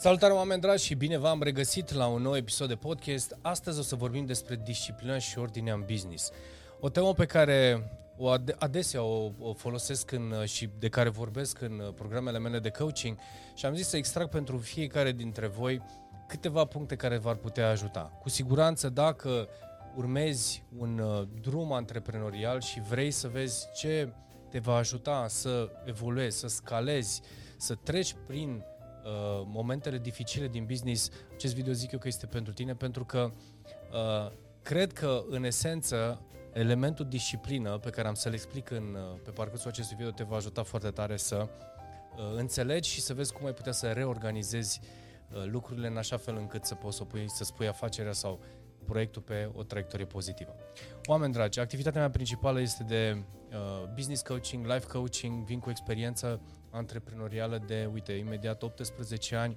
Salutare oameni dragi și bine v-am regăsit la un nou episod de podcast. Astăzi o să vorbim despre disciplină și ordinea în business. O temă pe care o adesea o, o folosesc în, și de care vorbesc în programele mele de coaching și am zis să extrag pentru fiecare dintre voi câteva puncte care v-ar putea ajuta. Cu siguranță dacă urmezi un uh, drum antreprenorial și vrei să vezi ce te va ajuta să evoluezi, să scalezi, să treci prin uh, momentele dificile din business, acest video zic eu că este pentru tine, pentru că uh, cred că, în esență, elementul disciplină pe care am să-l explic în, uh, pe parcursul acestui video te va ajuta foarte tare să uh, înțelegi și să vezi cum ai putea să reorganizezi uh, lucrurile în așa fel încât să poți să, pui, să spui afacerea sau proiectul pe o traiectorie pozitivă. Oameni dragi, activitatea mea principală este de uh, business coaching, life coaching, vin cu experiență antreprenorială de, uite, imediat 18 ani,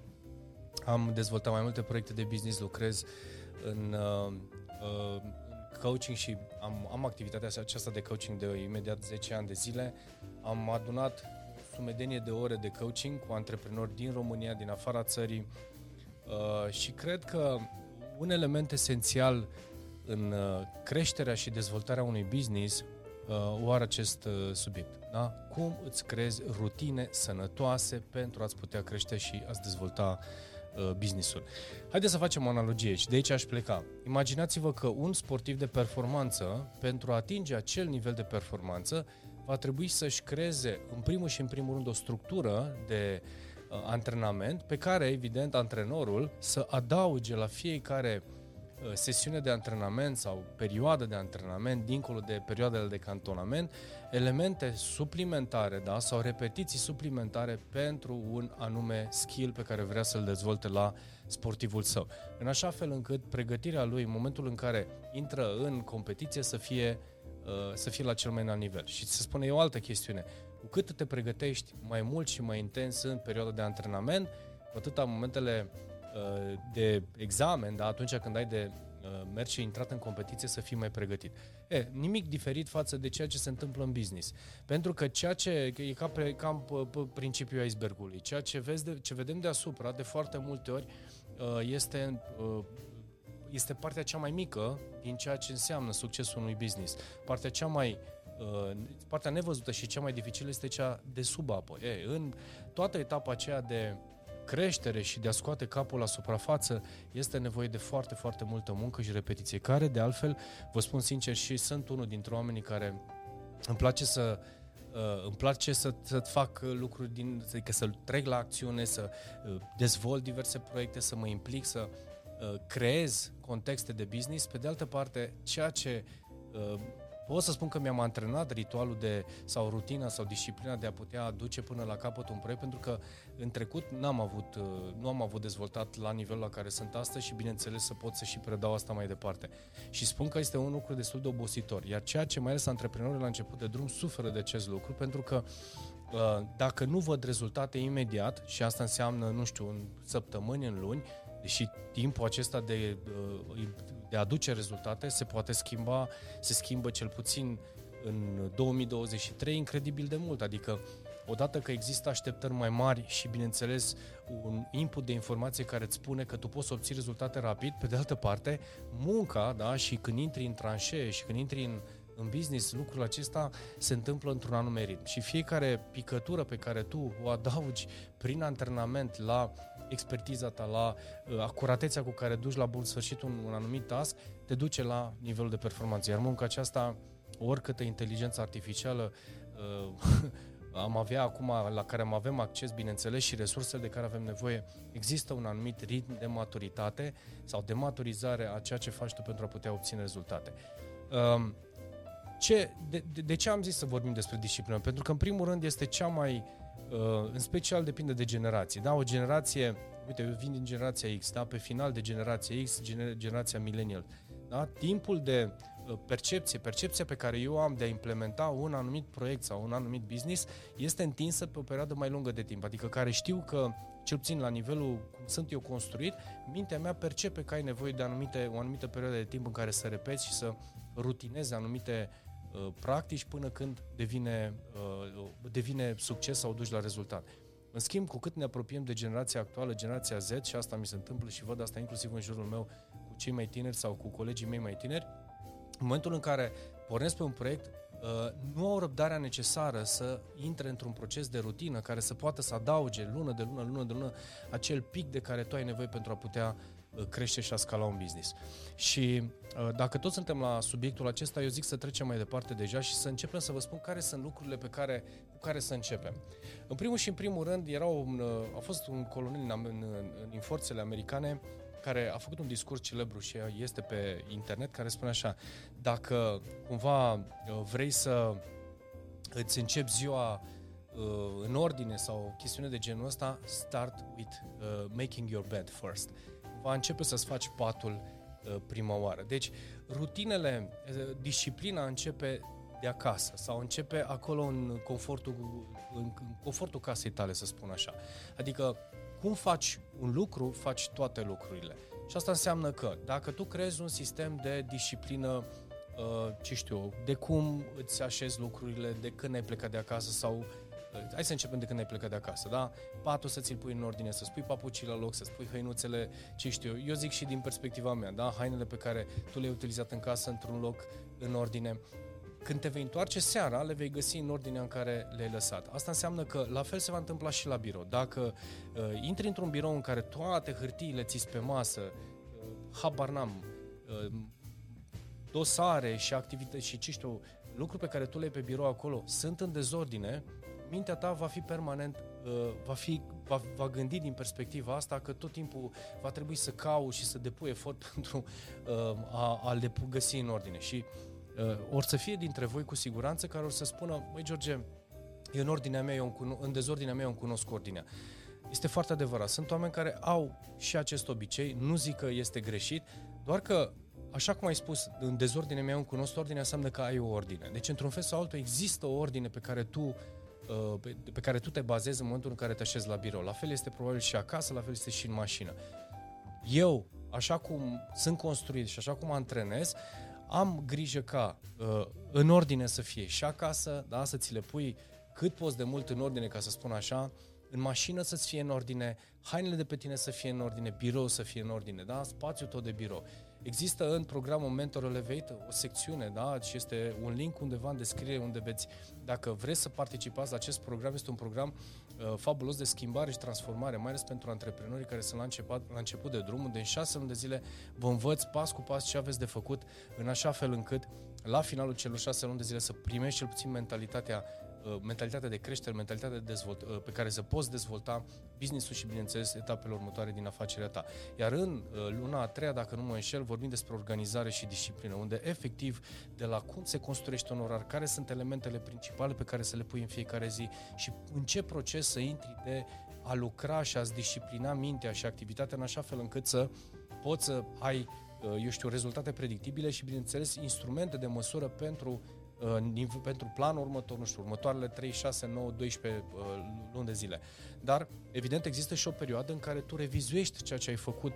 am dezvoltat mai multe proiecte de business, lucrez în uh, uh, coaching și am, am activitatea aceasta de coaching de imediat 10 ani de zile. Am adunat sumedenie de ore de coaching cu antreprenori din România, din afara țării uh, și cred că un element esențial în uh, creșterea și dezvoltarea unui business uh, o are acest uh, subiect. Da? Cum îți creezi rutine sănătoase pentru a-ți putea crește și a-ți dezvolta businessul. Haideți să facem o analogie și de aici aș pleca. Imaginați-vă că un sportiv de performanță, pentru a atinge acel nivel de performanță, va trebui să-și creeze în primul și în primul rând o structură de uh, Uh, antrenament pe care, evident, antrenorul să adauge la fiecare uh, sesiune de antrenament sau perioadă de antrenament, dincolo de perioadele de cantonament, elemente suplimentare da? sau repetiții suplimentare pentru un anume skill pe care vrea să-l dezvolte la sportivul său. În așa fel încât pregătirea lui în momentul în care intră în competiție să fie, uh, să fie la cel mai înalt nivel. Și se spune e o altă chestiune cu cât te pregătești mai mult și mai intens în perioada de antrenament, cu atâta momentele uh, de examen, da, atunci când ai de uh, mers și intrat în competiție să fii mai pregătit. E, nimic diferit față de ceea ce se întâmplă în business. Pentru că ceea ce e ca, pe, ca pe principiul icebergului, ceea ce, vezi de, ce vedem deasupra de foarte multe ori uh, este uh, este partea cea mai mică din ceea ce înseamnă succesul unui business. Partea cea mai Uh, partea nevăzută și cea mai dificilă este cea de sub apă. E, în toată etapa aceea de creștere și de a scoate capul la suprafață este nevoie de foarte, foarte multă muncă și repetiție, care, de altfel, vă spun sincer, și sunt unul dintre oamenii care îmi place să Uh, îmi place să, să fac lucruri din, adică să trec la acțiune, să uh, dezvolt diverse proiecte, să mă implic, să uh, creez contexte de business. Pe de altă parte, ceea ce uh, Pot să spun că mi-am antrenat ritualul de, sau rutina sau disciplina de a putea aduce până la capăt un proiect, pentru că în trecut n-am avut, uh, nu am avut dezvoltat la nivelul la care sunt astăzi și bineînțeles să pot să și predau asta mai departe. Și spun că este un lucru destul de obositor, iar ceea ce mai ales antreprenorii la început de drum suferă de acest lucru, pentru că uh, dacă nu văd rezultate imediat, și asta înseamnă, nu știu, în săptămâni, în luni, deși timpul acesta de, uh, de a aduce rezultate se poate schimba, se schimbă cel puțin în 2023 incredibil de mult, adică odată că există așteptări mai mari și, bineînțeles, un input de informație care îți spune că tu poți să obții rezultate rapid, pe de altă parte, munca, da, și când intri în tranșee și când intri în, în business, lucrul acesta se întâmplă într-un anume ritm. Și fiecare picătură pe care tu o adaugi prin antrenament la expertiza ta, la uh, acuratețea cu care duci la bun sfârșit un, un anumit task, te duce la nivelul de performanță. Iar munca aceasta, oricâtă inteligență artificială uh, am avea acum, la care am avem acces, bineînțeles, și resursele de care avem nevoie, există un anumit ritm de maturitate sau de maturizare a ceea ce faci tu pentru a putea obține rezultate. Um, ce, de, de, de ce am zis să vorbim despre disciplină? Pentru că, în primul rând, este cea mai Uh, în special depinde de generație. Da? O generație, uite, eu vin din generația X, da? pe final de generația X, gener- generația millennial. Da? Timpul de uh, percepție, percepția pe care eu am de a implementa un anumit proiect sau un anumit business este întinsă pe o perioadă mai lungă de timp, adică care știu că, cel puțin la nivelul cum sunt eu construit, mintea mea percepe că ai nevoie de anumite, o anumită perioadă de timp în care să repeți și să rutinezi anumite uh, practici până când devine, uh, devine succes sau duci la rezultat. În schimb, cu cât ne apropiem de generația actuală, generația Z, și asta mi se întâmplă și văd asta inclusiv în jurul meu cu cei mai tineri sau cu colegii mei mai tineri, în momentul în care pornesc pe un proiect, uh, nu au răbdarea necesară să intre într-un proces de rutină care să poată să adauge lună de lună, lună de lună, acel pic de care tu ai nevoie pentru a putea uh, crește și a scala un business. Și uh, dacă toți suntem la subiectul acesta, eu zic să trecem mai departe deja și să începem să vă spun care sunt lucrurile pe care, cu care să începem. În primul și în primul rând, era un, a fost un colonel în, în, în, în forțele americane care a făcut un discurs celebru și este pe internet, care spune așa, dacă cumva uh, vrei să îți începi ziua uh, în ordine sau o chestiune de genul ăsta, start with uh, making your bed first. Va începe să-ți faci patul uh, prima oară. Deci, rutinele, uh, disciplina începe de acasă sau începe acolo în confortul, în confortul casei tale, să spun așa. Adică cum faci un lucru, faci toate lucrurile. Și asta înseamnă că dacă tu creezi un sistem de disciplină, uh, ce știu, de cum îți așezi lucrurile, de când ai plecat de acasă sau uh, hai să începem de când ai plecat de acasă, da? Patul să ți-l pui în ordine, să spui papucii la loc, să spui hăinuțele, ce știu eu. zic și din perspectiva mea, da? Hainele pe care tu le-ai utilizat în casă într-un loc în ordine. Când te vei întoarce seara, le vei găsi în ordinea în care le-ai lăsat. Asta înseamnă că la fel se va întâmpla și la birou. Dacă uh, intri într-un birou în care toate hârtiile ți pe masă, uh, habar n-am, uh, dosare și activități și ce știu, lucruri pe care tu le ai pe birou acolo sunt în dezordine, mintea ta va fi permanent, uh, va, fi, va, va gândi din perspectiva asta că tot timpul va trebui să cauți și să depui efort pentru uh, a, a le găsi în ordine. Și uh, or să fie dintre voi cu siguranță care or să spună, măi George, e în ordinea mea, eu în, în dezordinea mea eu îmi cunosc ordinea. Este foarte adevărat. Sunt oameni care au și acest obicei, nu zic că este greșit, doar că, așa cum ai spus, în dezordinea mea eu îmi cunosc ordinea, înseamnă că ai o ordine. Deci, într-un fel sau altul, există o ordine pe care tu uh, pe, pe care tu te bazezi în momentul în care te așezi la birou. La fel este probabil și acasă, la fel este și în mașină. Eu, așa cum sunt construit și așa cum antrenez, am grijă ca uh, în ordine să fie și acasă, da, să ți le pui cât poți de mult în ordine, ca să spun așa, în mașină să-ți fie în ordine, hainele de pe tine să fie în ordine, birou să fie în ordine, da? spațiul tot de birou. Există în programul Mentor Elevate o secțiune, da? și este un link undeva în descriere unde veți, dacă vreți să participați la acest program, este un program uh, fabulos de schimbare și transformare, mai ales pentru antreprenorii care sunt la început, la început de drum, unde în șase luni de zile vă învăț pas cu pas ce aveți de făcut, în așa fel încât la finalul celor șase luni de zile să primești cel puțin mentalitatea Uh, mentalitatea de creștere, mentalitatea de dezvolt, uh, pe care să poți dezvolta business-ul și, bineînțeles, etapele următoare din afacerea ta. Iar în uh, luna a treia, dacă nu mă înșel, vorbim despre organizare și disciplină, unde efectiv de la cum se construiește un orar, care sunt elementele principale pe care să le pui în fiecare zi și în ce proces să intri de a lucra și a-ți disciplina mintea și activitatea în așa fel încât să poți să ai, eu știu, rezultate predictibile și, bineînțeles, instrumente de măsură pentru pentru planul următor, nu știu, următoarele 3, 6, 9, 12 luni de zile. Dar, evident, există și o perioadă în care tu revizuiești ceea ce ai făcut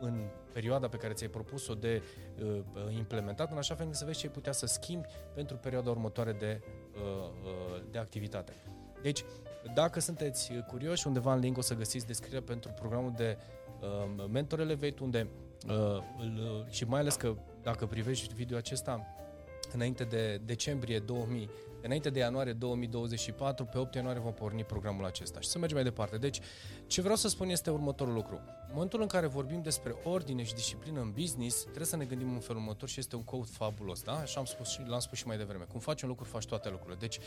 în perioada pe care ți-ai propus-o de uh, implementat, în așa fel încât să vezi ce ai putea să schimbi pentru perioada următoare de, uh, uh, de activitate. Deci, dacă sunteți curioși, undeva în link o să găsiți descrierea pentru programul de uh, Mentor Elevate, unde uh, îl, și mai ales că dacă privești video acesta, înainte de decembrie 2000, înainte de ianuarie 2024, pe 8 ianuarie vom porni programul acesta și să mergem mai departe. Deci, ce vreau să spun este următorul lucru. În momentul în care vorbim despre ordine și disciplină în business, trebuie să ne gândim în felul următor și este un quote fabulos, da? Așa am spus și l-am spus și mai devreme. Cum faci un lucru, faci toate lucrurile. Deci,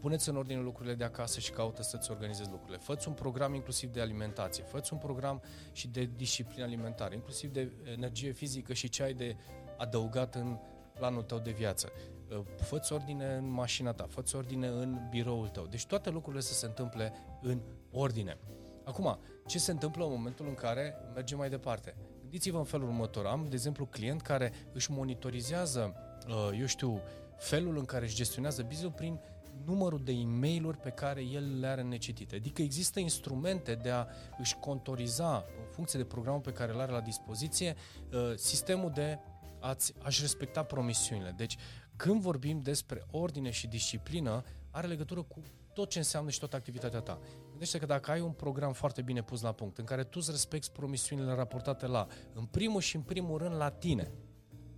puneți în ordine lucrurile de acasă și caută să-ți organizezi lucrurile. Făți un program inclusiv de alimentație, făți un program și de disciplină alimentară, inclusiv de energie fizică și ce ai de adăugat în planul tău de viață. Uh, fă-ți ordine în mașina ta, fă ordine în biroul tău. Deci toate lucrurile să se întâmple în ordine. Acum, ce se întâmplă în momentul în care mergem mai departe? Gândiți-vă în felul următor. Am, de exemplu, client care își monitorizează, uh, eu știu, felul în care își gestionează business prin numărul de e mail pe care el le are necitite. Adică există instrumente de a își contoriza, în funcție de programul pe care îl are la dispoziție, uh, sistemul de ați, aș respecta promisiunile. Deci, când vorbim despre ordine și disciplină, are legătură cu tot ce înseamnă și toată activitatea ta. Gândește că dacă ai un program foarte bine pus la punct, în care tu îți respecti promisiunile raportate la, în primul și în primul rând la tine,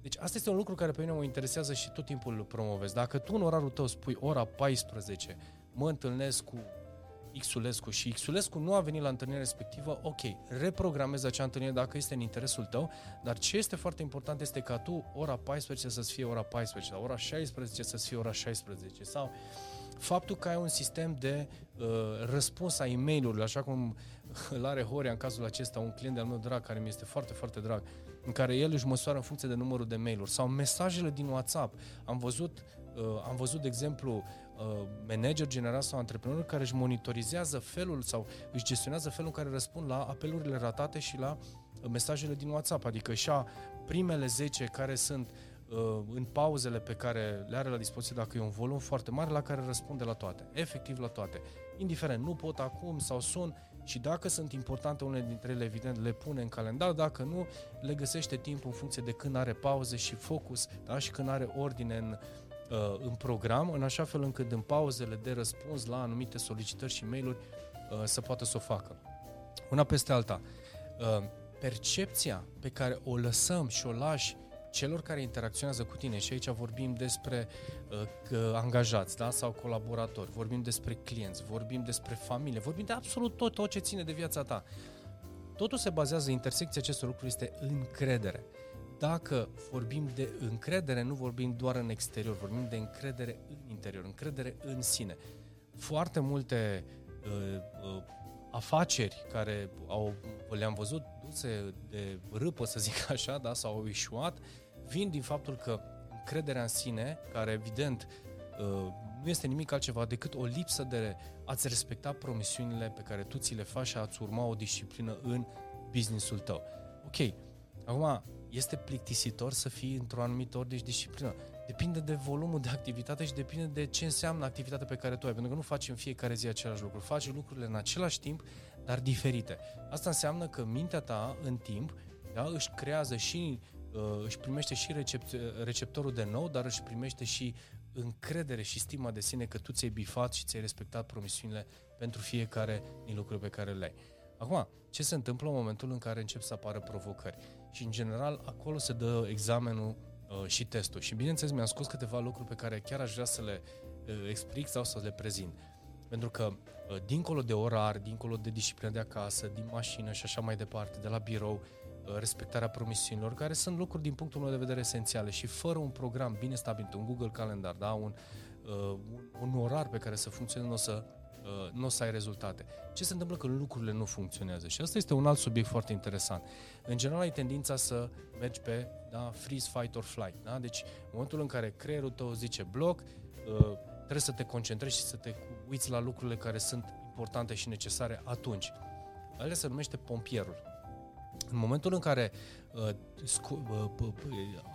deci asta este un lucru care pe mine mă interesează și tot timpul îl promovez. Dacă tu în orarul tău spui ora 14, mă întâlnesc cu Xulescu și Xulescu nu a venit la întâlnirea respectivă, ok, reprogramezi acea întâlnire dacă este în interesul tău, dar ce este foarte important este ca tu ora 14 să-ți fie ora 14, sau ora 16 să-ți fie ora 16, sau faptul că ai un sistem de uh, răspuns a e mail așa cum îl are Horia în cazul acesta, un client de-al meu drag, care mi este foarte, foarte drag, în care el își măsoară în funcție de numărul de mail-uri, sau mesajele din WhatsApp. Am văzut, uh, am văzut de exemplu, Uh, manager general sau antreprenor care își monitorizează felul sau își gestionează felul în care răspund la apelurile ratate și la uh, mesajele din WhatsApp, adică și primele 10 care sunt uh, în pauzele pe care le are la dispoziție dacă e un volum foarte mare la care răspunde la toate, efectiv la toate. Indiferent, nu pot acum sau sun și dacă sunt importante unele dintre ele, evident, le pune în calendar, dacă nu, le găsește timp în funcție de când are pauze și focus da? și când are ordine în, uh, în program, în așa fel încât în pauzele de răspuns la anumite solicitări și mail-uri uh, să poată să o facă. Una peste alta. Uh, percepția pe care o lăsăm și o lași celor care interacționează cu tine, și aici vorbim despre uh, angajați da? sau colaboratori, vorbim despre clienți, vorbim despre familie, vorbim de absolut tot, tot ce ține de viața ta. Totul se bazează, intersecția acestor lucruri este încredere dacă vorbim de încredere, nu vorbim doar în exterior, vorbim de încredere în interior, încredere în sine. Foarte multe uh, uh, afaceri care au, le-am văzut duse de râpă, să zic așa, da, sau au ieșuat, vin din faptul că încrederea în sine, care evident uh, nu este nimic altceva decât o lipsă de a-ți respecta promisiunile pe care tu ți le faci și a-ți urma o disciplină în businessul tău. Ok, acum este plictisitor să fii într-o anumită ordine și disciplină. Depinde de volumul de activitate și depinde de ce înseamnă activitatea pe care tu ai. Pentru că nu faci în fiecare zi același lucru. Faci lucrurile în același timp, dar diferite. Asta înseamnă că mintea ta, în timp, da, își creează și uh, își primește și recept, receptorul de nou, dar își primește și încredere și stima de sine că tu ți-ai bifat și ți-ai respectat promisiunile pentru fiecare din lucrurile pe care le ai. Acum, ce se întâmplă în momentul în care încep să apară provocări? Și, în general, acolo se dă examenul uh, și testul. Și, bineînțeles, mi-am scos câteva lucruri pe care chiar aș vrea să le uh, explic sau să le prezint. Pentru că, uh, dincolo de orar, dincolo de disciplină de acasă, din mașină și așa mai departe, de la birou, uh, respectarea promisiunilor, care sunt lucruri din punctul meu de vedere esențiale și fără un program bine stabilit, un Google Calendar, da, un, uh, un, un orar pe care să funcționeze, nu o să Uh, nu o să ai rezultate. Ce se întâmplă când lucrurile nu funcționează? Și asta este un alt subiect foarte interesant. În general ai tendința să mergi pe da, freeze, fight or flight. Da? Deci în momentul în care creierul tău zice bloc, uh, trebuie să te concentrezi și să te uiți la lucrurile care sunt importante și necesare atunci. Alea se numește pompierul. În momentul în care uh, uh,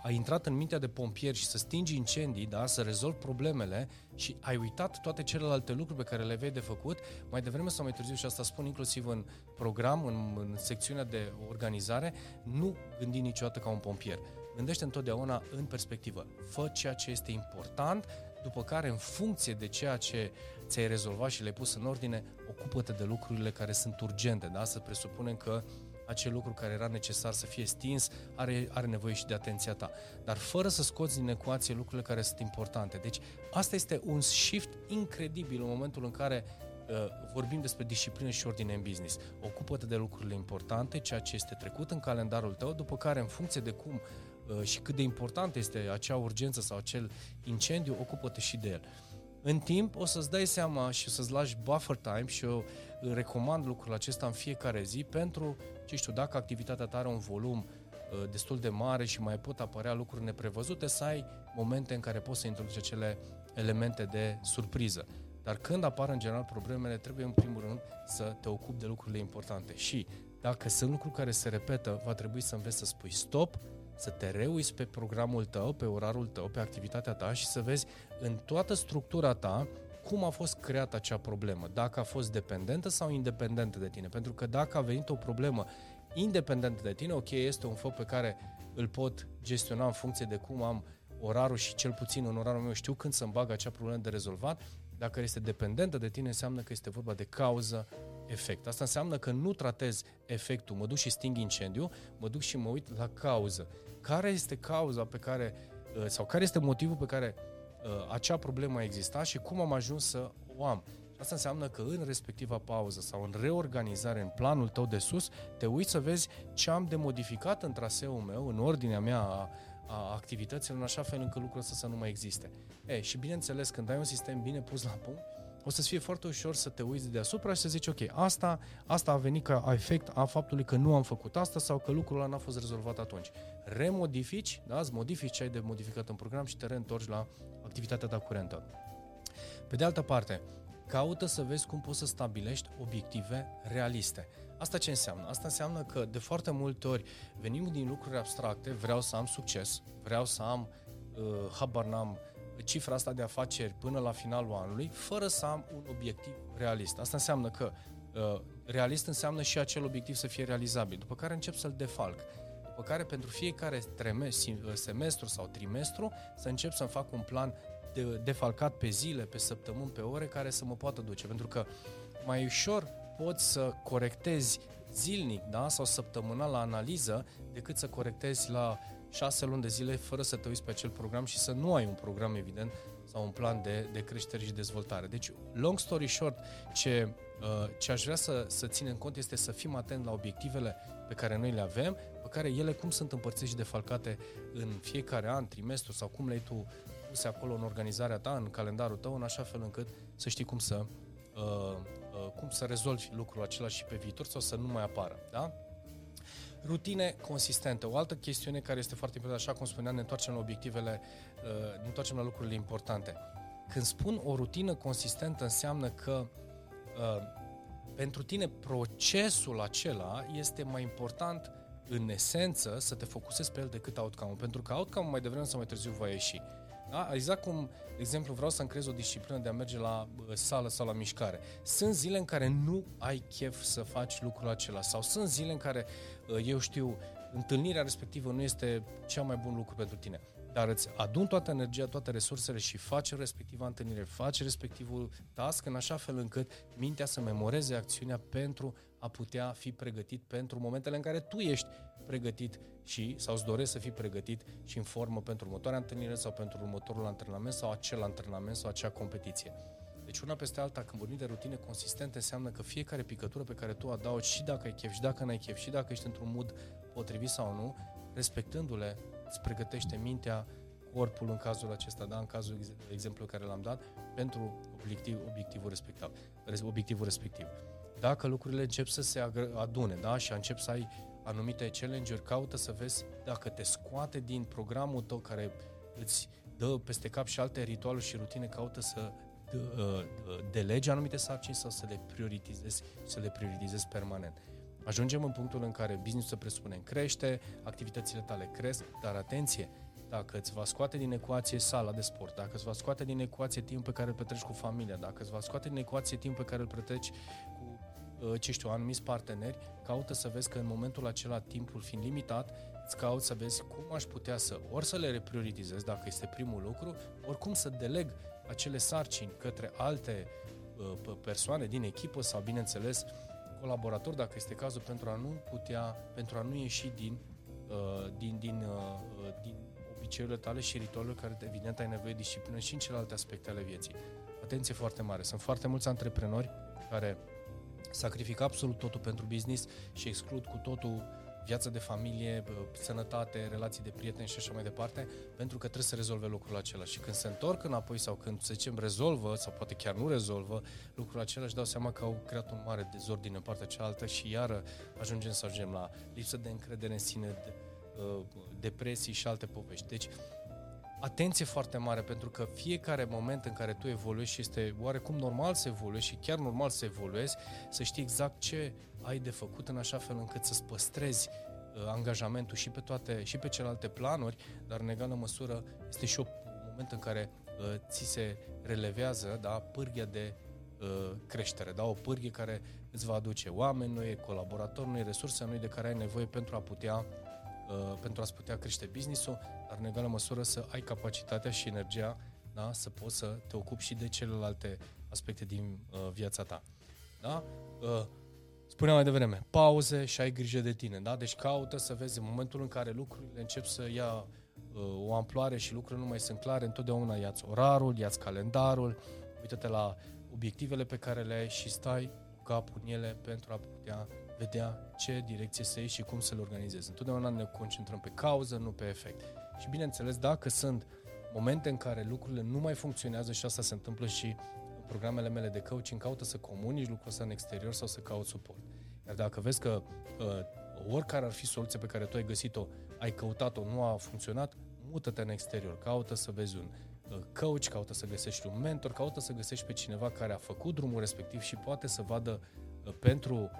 ai intrat în mintea de pompier și să stingi incendii, da, să rezolvi problemele și ai uitat toate celelalte lucruri pe care le vei de făcut, mai devreme sau mai târziu, și asta spun inclusiv în program, în, în secțiunea de organizare, nu gândi niciodată ca un pompier. Gândește întotdeauna în perspectivă. Fă ceea ce este important, după care, în funcție de ceea ce ți-ai rezolvat și le-ai pus în ordine, ocupă-te de lucrurile care sunt urgente. Da? Să presupunem că acel lucru care era necesar să fie stins, are, are nevoie și de atenția ta. Dar fără să scoți din ecuație lucrurile care sunt importante. Deci asta este un shift incredibil în momentul în care uh, vorbim despre disciplină și ordine în business. Ocupă-te de lucrurile importante, ceea ce este trecut în calendarul tău, după care în funcție de cum uh, și cât de important este acea urgență sau acel incendiu, ocupă-te și de el. În timp o să-ți dai seama și o să-ți lași buffer time și eu recomand lucrul acesta în fiecare zi pentru, ce știu, dacă activitatea ta are un volum uh, destul de mare și mai pot apărea lucruri neprevăzute, să ai momente în care poți să introduci acele elemente de surpriză. Dar când apar în general problemele, trebuie în primul rând să te ocupi de lucrurile importante. Și dacă sunt lucruri care se repetă, va trebui să înveți să spui stop, să te reuiți pe programul tău, pe orarul tău, pe activitatea ta și să vezi în toată structura ta cum a fost creată acea problemă, dacă a fost dependentă sau independentă de tine. Pentru că dacă a venit o problemă independentă de tine, ok, este un foc pe care îl pot gestiona în funcție de cum am orarul și cel puțin în orarul meu știu când să-mi bag acea problemă de rezolvat, Dacă este dependentă de tine, înseamnă că este vorba de cauză efect. Asta înseamnă că nu tratez efectul, mă duc și sting incendiu, mă duc și mă uit la cauză. Care este cauza pe care, uh, sau care este motivul pe care uh, acea problemă a existat și cum am ajuns să o am. Asta înseamnă că în respectiva pauză sau în reorganizare, în planul tău de sus, te uiți să vezi ce am de modificat în traseul meu, în ordinea mea a, a activităților, în așa fel încât lucrul ăsta să nu mai existe. E, și bineînțeles, când ai un sistem bine pus la punct, o să-ți fie foarte ușor să te uiți deasupra și să zici, ok, asta, asta a venit ca efect a faptului că nu am făcut asta sau că lucrul ăla n-a fost rezolvat atunci. Remodifici, da, îți modifici ce ai de modificat în program și te reîntorci la activitatea ta curentă. Pe de altă parte, caută să vezi cum poți să stabilești obiective realiste. Asta ce înseamnă? Asta înseamnă că de foarte multe ori venim din lucruri abstracte, vreau să am succes, vreau să am, uh, habar n-am, cifra asta de afaceri până la finalul anului, fără să am un obiectiv realist. Asta înseamnă că uh, realist înseamnă și acel obiectiv să fie realizabil, după care încep să-l defalc. După care pentru fiecare semestru sau trimestru să încep să-mi fac un plan de, defalcat pe zile, pe săptămâni, pe ore care să mă poată duce. Pentru că mai ușor poți să corectezi zilnic da? sau săptămânal la analiză decât să corectezi la șase luni de zile fără să te uiți pe acel program și să nu ai un program evident sau un plan de, de creștere și dezvoltare. Deci, long story short, ce, uh, ce aș vrea să, să ținem cont este să fim atent la obiectivele pe care noi le avem, pe care ele cum sunt împărțite și defalcate în fiecare an, trimestru sau cum le-ai tu puse acolo în organizarea ta, în calendarul tău, în așa fel încât să știi cum să, uh, uh, cum să rezolvi lucrul acela și pe viitor sau să nu mai apară. Da? Rutine consistente. O altă chestiune care este foarte importantă, așa cum spuneam, ne întoarcem la obiectivele, uh, ne întoarcem la lucrurile importante. Când spun o rutină consistentă, înseamnă că uh, pentru tine procesul acela este mai important în esență să te focusezi pe el decât outcome pentru că outcome mai devreme sau mai târziu va ieși. Da? Exact cum, de exemplu, vreau să-mi creez o disciplină de a merge la sală sau la mișcare. Sunt zile în care nu ai chef să faci lucrul acela sau sunt zile în care, eu știu, întâlnirea respectivă nu este cea mai bun lucru pentru tine. Dar îți adun toată energia, toate resursele și faci respectiva întâlnire, faci respectivul task în așa fel încât mintea să memoreze acțiunea pentru a putea fi pregătit pentru momentele în care tu ești pregătit și sau îți doresc să fii pregătit și în formă pentru următoarea întâlnire sau pentru următorul antrenament sau acel antrenament sau acea competiție. Deci una peste alta, când vorbim de rutine consistente, înseamnă că fiecare picătură pe care tu o adaugi și dacă ai chef și dacă n-ai chef și dacă ești într-un mood potrivit sau nu, respectându-le, îți pregătește mintea, corpul în cazul acesta, da, în cazul exemplu care l-am dat, pentru obiectiv, obiectivul, respectiv, obiectivul respectiv. Dacă lucrurile încep să se adune da, și încep să ai anumite challenge-uri, caută să vezi dacă te scoate din programul tău care îți dă peste cap și alte ritualuri și rutine, caută să uh, delegi anumite sarcini sau să le prioritizezi, să le prioritizezi permanent. Ajungem în punctul în care business-ul presupune crește, activitățile tale cresc, dar atenție, dacă îți va scoate din ecuație sala de sport, dacă îți va scoate din ecuație timp pe care îl petreci cu familia, dacă îți va scoate din ecuație timp pe care îl petreci cu Uh, ce știu, anumiți parteneri, caută să vezi că în momentul acela, timpul fiind limitat, îți caut să vezi cum aș putea să, ori să le reprioritizez dacă este primul lucru, ori cum să deleg acele sarcini către alte uh, persoane din echipă sau, bineînțeles, colaboratori, dacă este cazul, pentru a nu putea, pentru a nu ieși din, uh, din, din, din obiceiurile tale și ritualurile care, evident, ai nevoie de disciplină și în celelalte aspecte ale vieții. Atenție foarte mare. Sunt foarte mulți antreprenori care sacrific absolut totul pentru business și exclud cu totul viața de familie, sănătate, relații de prieteni și așa mai departe, pentru că trebuie să rezolve lucrul acela. Și când se întorc înapoi sau când, să zicem, rezolvă sau poate chiar nu rezolvă lucrul acela, își dau seama că au creat un mare dezordine în partea cealaltă și iară ajungem să ajungem la lipsă de încredere în sine, de, uh, depresii și alte povești. Deci, atenție foarte mare, pentru că fiecare moment în care tu evoluezi și este oarecum normal să evoluezi și chiar normal să evoluezi, să știi exact ce ai de făcut în așa fel încât să-ți păstrezi uh, angajamentul și pe toate, și pe celelalte planuri, dar în egală măsură este și un moment în care uh, ți se relevează da, pârghia de uh, creștere, da, o pârghie care îți va aduce oameni noi, colaboratori noi, resurse noi de care ai nevoie pentru a putea uh, pentru a-ți putea crește business-ul, dar în egală măsură să ai capacitatea și energia da? să poți să te ocupi și de celelalte aspecte din uh, viața ta. Da? Uh, spuneam mai devreme, pauze și ai grijă de tine. Da? Deci caută să vezi în momentul în care lucrurile încep să ia uh, o amploare și lucrurile nu mai sunt clare, întotdeauna ia-ți orarul, ia-ți calendarul, uită-te la obiectivele pe care le ai și stai cu capul în ele pentru a putea vedea ce direcție să iei și cum să le organizezi. Întotdeauna ne concentrăm pe cauză, nu pe efect. Și bineînțeles, dacă sunt momente în care lucrurile nu mai funcționează și asta se întâmplă și în programele mele de coaching, caută să comunici lucrul ăsta în exterior sau să cauți suport. Iar dacă vezi că uh, oricare ar fi soluția pe care tu ai găsit-o, ai căutat-o, nu a funcționat, mută-te în exterior, caută să vezi un uh, coach, caută să găsești un mentor, caută să găsești pe cineva care a făcut drumul respectiv și poate să vadă uh, pentru uh,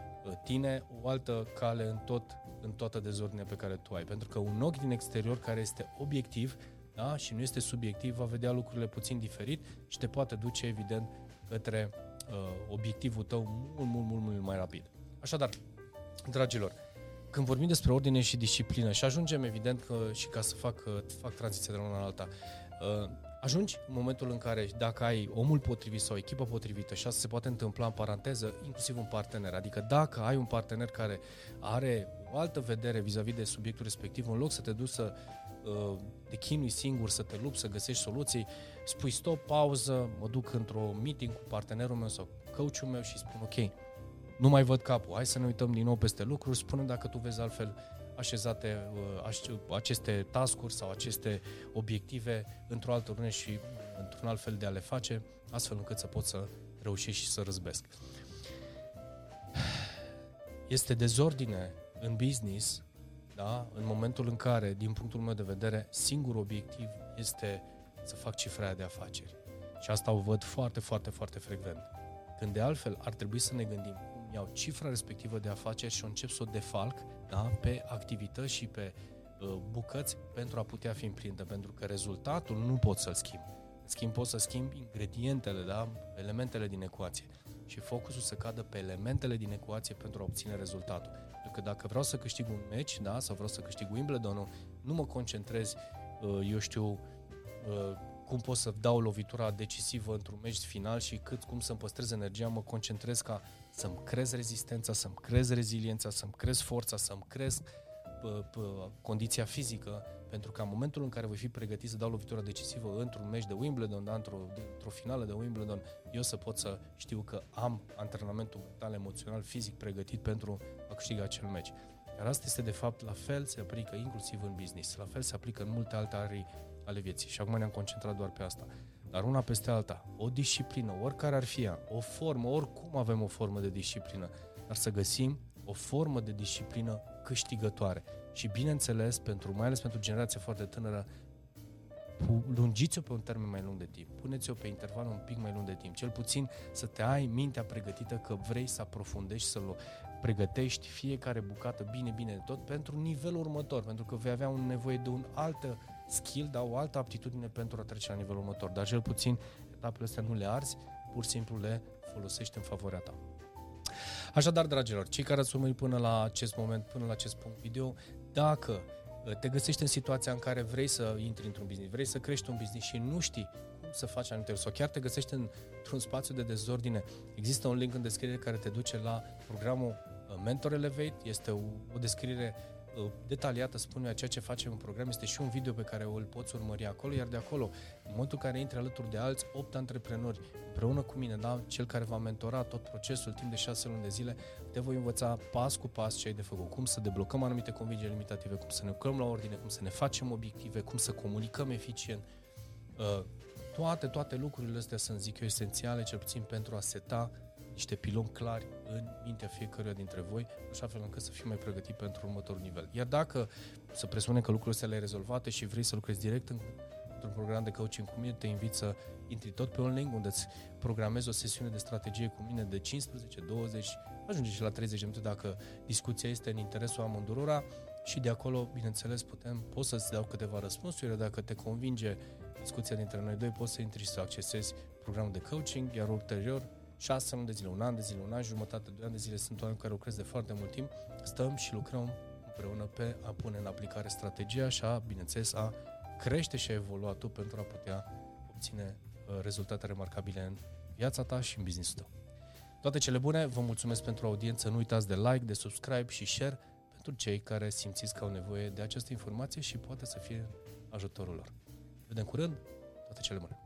tine o altă cale în, tot, în toată dezordinea pe care tu ai. Pentru că un ochi din exterior care este obiectiv da? și nu este subiectiv, va vedea lucrurile puțin diferit și te poate duce, evident, către uh, obiectivul tău mult, mult, mult, mult mai rapid. Așadar, dragilor, când vorbim despre ordine și disciplină și ajungem, evident, că și ca să fac, uh, fac tranziția de la una la alta, uh, ajungi în momentul în care dacă ai omul potrivit sau echipa potrivită și asta se poate întâmpla în paranteză, inclusiv un partener, adică dacă ai un partener care are o altă vedere vis-a-vis de subiectul respectiv, în loc să te duci să uh, te chinui singur, să te lupți, să găsești soluții, spui stop, pauză, mă duc într-o meeting cu partenerul meu sau coachul meu și spun ok, nu mai văd capul, hai să ne uităm din nou peste lucruri, spune dacă tu vezi altfel așezate uh, aceste tascuri sau aceste obiective într-o altă lună și într-un alt fel de a le face, astfel încât să pot să reușești și să răzbesc. Este dezordine în business, da? în momentul în care, din punctul meu de vedere, singurul obiectiv este să fac cifra de afaceri. Și asta o văd foarte, foarte, foarte frecvent. Când de altfel ar trebui să ne gândim cum iau cifra respectivă de afaceri și o încep să o defalc da? pe activități și pe uh, bucăți pentru a putea fi împlinită, pentru că rezultatul nu pot să-l schimb. În schimb, pot să schimb ingredientele, da? elementele din ecuație. Și focusul să cadă pe elementele din ecuație pentru a obține rezultatul. Pentru că dacă vreau să câștig un match, da? sau vreau să câștig Wimbledon, nu mă concentrez, uh, eu știu, uh, cum pot să dau lovitura decisivă într-un meci final și cât cum să-mi păstrez energia, mă concentrez ca să-mi crez rezistența, să-mi crez reziliența, să-mi crez forța, să-mi crez condiția fizică, pentru că în momentul în care voi fi pregătit să dau lovitura decisivă într-un meci de Wimbledon, da, într-o, într-o finală de Wimbledon, eu să pot să știu că am antrenamentul mental, emoțional, fizic pregătit pentru a câștiga acel meci. Iar asta este de fapt la fel, se aplică inclusiv în business, la fel se aplică în multe alte arii ale vieții și acum ne-am concentrat doar pe asta. Dar una peste alta, o disciplină, oricare ar fi ea, o formă, oricum avem o formă de disciplină, dar să găsim o formă de disciplină câștigătoare. Și bineînțeles, pentru, mai ales pentru generația foarte tânără, lungiți-o pe un termen mai lung de timp, puneți-o pe interval un pic mai lung de timp, cel puțin să te ai mintea pregătită că vrei să aprofundești, să pregătești fiecare bucată bine, bine tot pentru nivelul următor, pentru că vei avea un nevoie de un altă skill, dar o altă aptitudine pentru a trece la nivelul următor. Dar cel puțin etapele astea nu le arzi, pur și simplu le folosești în favoarea ta. Așadar, dragilor, cei care ați urmărit până la acest moment, până la acest punct video, dacă uh, te găsești în situația în care vrei să intri într-un business, vrei să crești un business și nu știi cum să faci anumite sau chiar te găsești într-un spațiu de dezordine, există un link în descriere care te duce la programul uh, Mentor Elevate, este o, o descriere Uh, detaliată spune ceea ce facem în program, este și un video pe care îl poți urmări acolo, iar de acolo, în momentul în care intri alături de alți 8 antreprenori, împreună cu mine, da, cel care va mentora tot procesul timp de 6 luni de zile, te voi învăța pas cu pas ce ai de făcut, cum să deblocăm anumite convingeri limitative, cum să ne lucrăm la ordine, cum să ne facem obiective, cum să comunicăm eficient. Uh, toate, toate lucrurile astea sunt, zic eu, esențiale, cel puțin pentru a seta niște piloni clari în mintea fiecăruia dintre voi, așa fel încât să fii mai pregătit pentru următorul nivel. Iar dacă să presupunem că lucrurile astea le-ai rezolvate și vrei să lucrezi direct în, într-un program de coaching cu mine, te invit să intri tot pe un link unde îți programezi o sesiune de strategie cu mine de 15, 20, ajunge și la 30 de minute dacă discuția este în interesul amândurora și de acolo, bineînțeles, putem, pot să-ți dau câteva răspunsuri, dacă te convinge discuția dintre noi doi, poți să intri și să accesezi programul de coaching, iar ulterior șase luni de zile, un an de zile, un an jumătate, doi ani de zile, sunt oameni care lucrez de foarte mult timp, stăm și lucrăm împreună pe a pune în aplicare strategia și a, bineînțeles, a crește și a evolua tu pentru a putea obține uh, rezultate remarcabile în viața ta și în business-ul tău. Toate cele bune, vă mulțumesc pentru audiență, nu uitați de like, de subscribe și share pentru cei care simțiți că au nevoie de această informație și poate să fie ajutorul lor. Vedem curând, toate cele bune!